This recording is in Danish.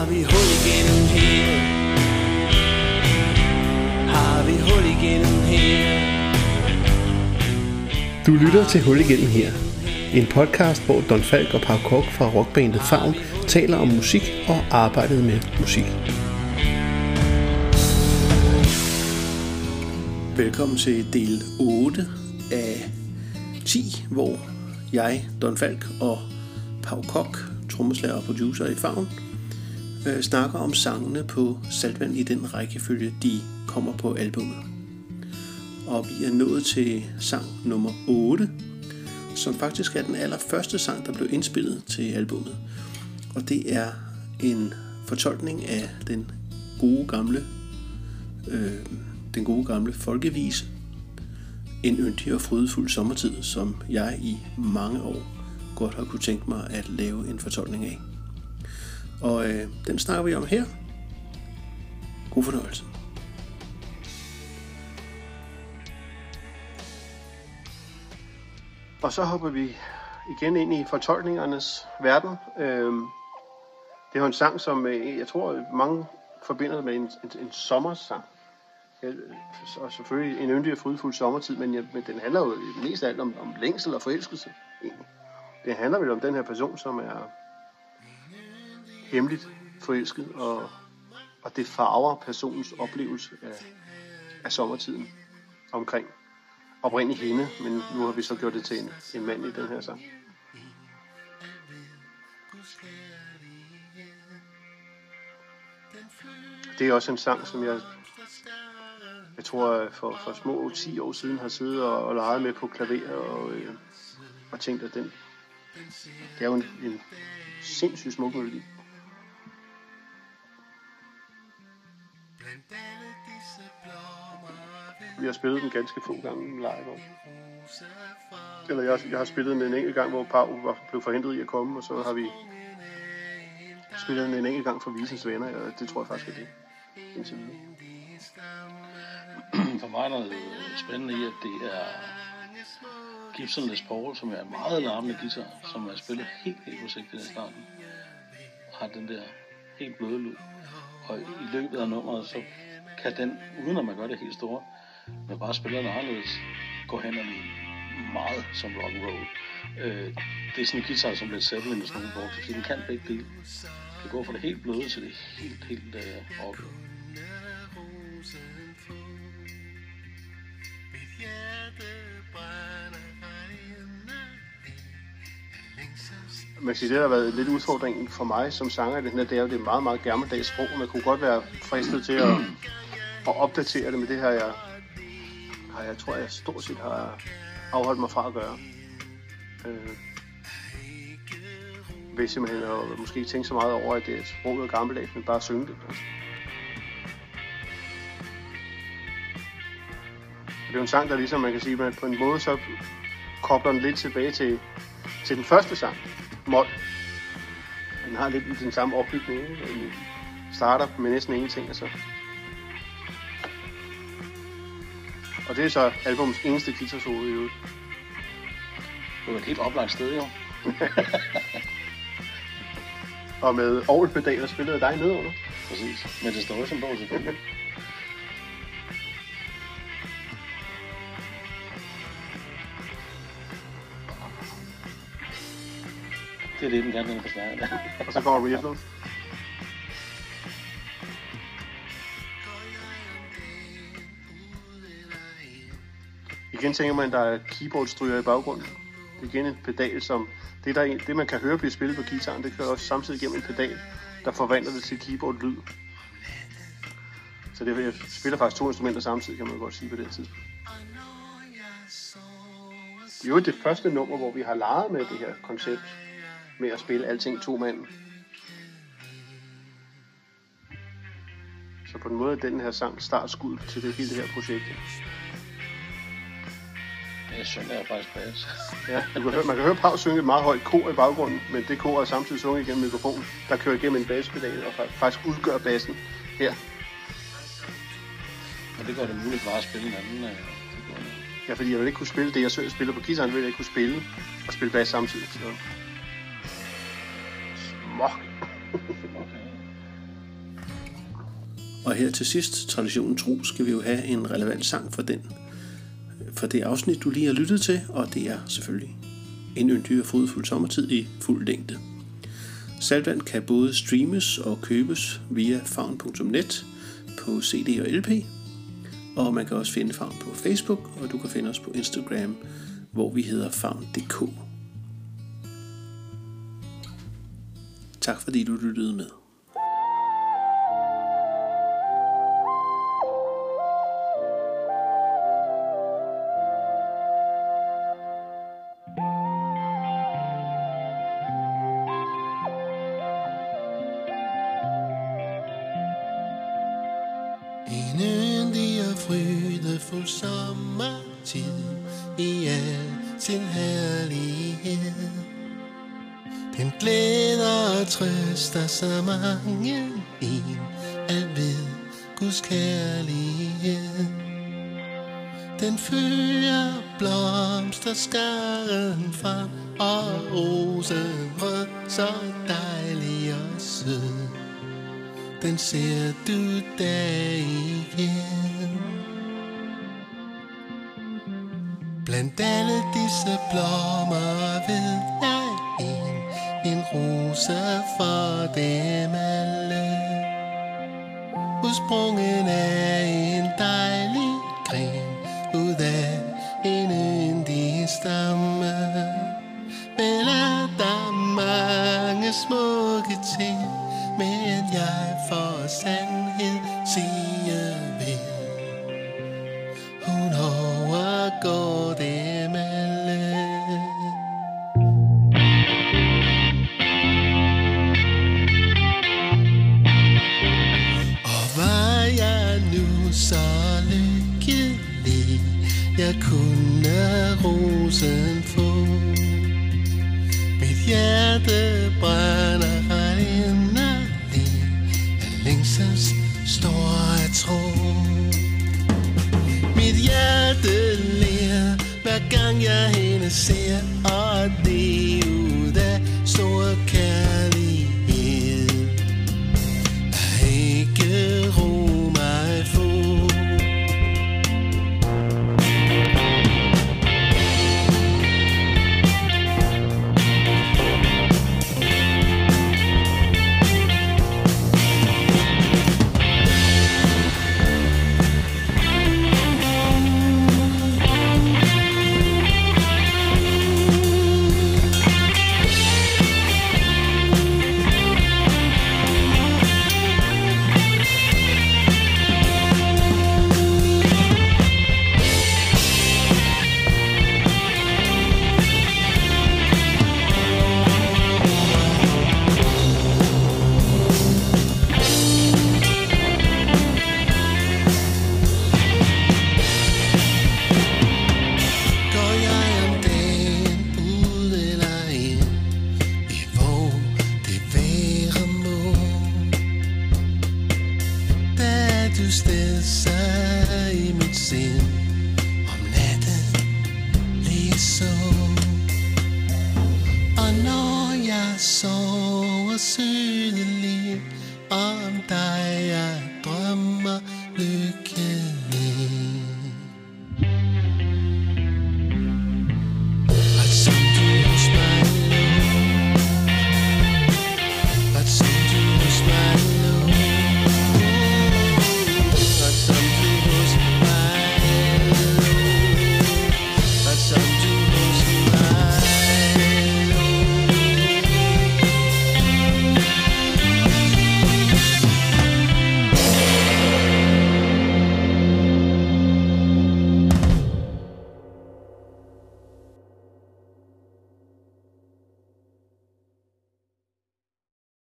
Har vi hul igennem her? Har vi hul igennem her? Du lytter til Hul igennem her. En podcast, hvor Don Falk og Pau Kok fra rockbandet Favn taler om musik og arbejdet med musik. Velkommen til del 8 af 10, hvor jeg, Don Falk og Pau Kok, trommeslager og producer i Favn, øh, snakker om sangene på Saltvand i den rækkefølge, de kommer på albummet. Og vi er nået til sang nummer 8, som faktisk er den allerførste sang, der blev indspillet til albummet. Og det er en fortolkning af den gode gamle, øh, den gode gamle folkevise, En yndig og frydefuld sommertid, som jeg i mange år godt har kunne tænke mig at lave en fortolkning af. Og øh, den snakker vi om her. God fornøjelse. Og så hopper vi igen ind i fortolkningernes verden. Øhm, det er jo en sang, som øh, jeg tror mange forbinder med en, en, en sommersang. Øh, og selvfølgelig en yndig og frydefuld sommertid, men, jeg, men den handler jo mest af alt om, om længsel og forelskelse. Egentlig. Det handler vel om den her person, som er hemmeligt forelsket, og, og det farver personens oplevelse af, af sommertiden omkring oprindeligt hende, men nu har vi så gjort det til en, en mand i den her sang. Det er også en sang, som jeg, jeg tror øh, for, for små 10 år siden har siddet og, og leget med på klaver og, øh, og tænkt, at den, det er jo en, en sindssygt smuk melodi. Vi har spillet den ganske få gange live. Eller jeg, jeg har spillet den en enkelt gang, hvor Pau var, blev forhindret i at komme, og så har vi spillet den en enkelt gang for Visens Venner, og det tror jeg faktisk er det. Indtil videre. For mig er noget spændende i, at det er Gibson Les Paul, som er en meget larmende guitar, som er spillet helt, helt forsigtigt i starten. Har den der helt bløde lyd. Og i løbet af nummeret, så kan den, uden at man gør det helt store, men bare spiller den anderledes, gå hen og meget som rock and roll. Øh, det er sådan en guitar, som bliver Zeppelin, hvis nogen brugte, fordi den kan begge dele. Det går fra det helt bløde til det helt, helt øh, rocket. Man kan sige, det har været lidt udfordringen for mig som sanger i den her, det er jo det meget, meget gammeldags sprog. Man kunne godt være fristet til at, at opdatere det med det her, jeg, har jeg tror, jeg stort set har afholdt mig fra at gøre. Øh, ved simpelthen at måske ikke tænke så meget over, at det er sproget er gammeldags, men bare synge det. Altså. Det er jo en sang, der ligesom man kan sige, man på en måde så kobler den lidt tilbage til, til den første sang, Mol. Den har lidt den samme opbygning. Ikke? Den starter med næsten ingenting, og så... Og det er så albums eneste guitar-solo i øvrigt. Det var et helt oplagt sted, jo. og med ovlpedaler spillede dig ned under. Præcis. Men det står som bog selvfølgelig. Det er det, den kan, den forstærker. og så går rifflet. Igen tænker man, at der er keyboardstryger i baggrunden. Det er igen en pedal, som... Det, der, det man kan høre blive spillet på guitaren, det kører også samtidig gennem en pedal, der forvandler det til keyboard-lyd. Så det, jeg spiller faktisk to instrumenter samtidig, kan man godt sige på det tidspunkt. Det er jo det første nummer, hvor vi har leget med det her koncept med at spille alting to mand. Så på den måde er den her sang startskud til det hele det her projekt. Jeg synger jeg faktisk bas. Ja, man kan, høre, man kan høre Pau synge et meget højt kor i baggrunden, men det kor er samtidig sunget igennem mikrofonen, der kører igennem en baspedal og faktisk udgør bassen her. Og det gør det muligt bare at spille en anden øh, Ja, fordi jeg vil ikke kunne spille det, jeg spiller på guitaren, vil jeg ikke kunne spille og spille bas samtidig. Så amok. Og her til sidst, traditionen tro, skal vi jo have en relevant sang for den for det afsnit, du lige har lyttet til, og det er selvfølgelig en yndig og fodfuld sommertid i fuld længde. Saltvand kan både streames og købes via favn.net på CD og LP, og man kan også finde Favn på Facebook, og du kan finde os på Instagram, hvor vi hedder favn.dk. Tak fordi du lyttede med. En yndig og frydefuld sommertid i al sin herlighed. Den glæder og trøster så mange en er ved Guds kærlighed. Den følger blomsterskaren frem og rosen rød så dejlig og sød den ser du da igen. Blandt alle disse blommer ved jeg en rose for dem alle. Udsprungen af en dejlig gren ud af jeg kunne rosen få. Mit hjerte brænder ret inderlig af længsels store tro. Mit hjerte lærer, hver gang jeg hende ser, og det ud af store kære.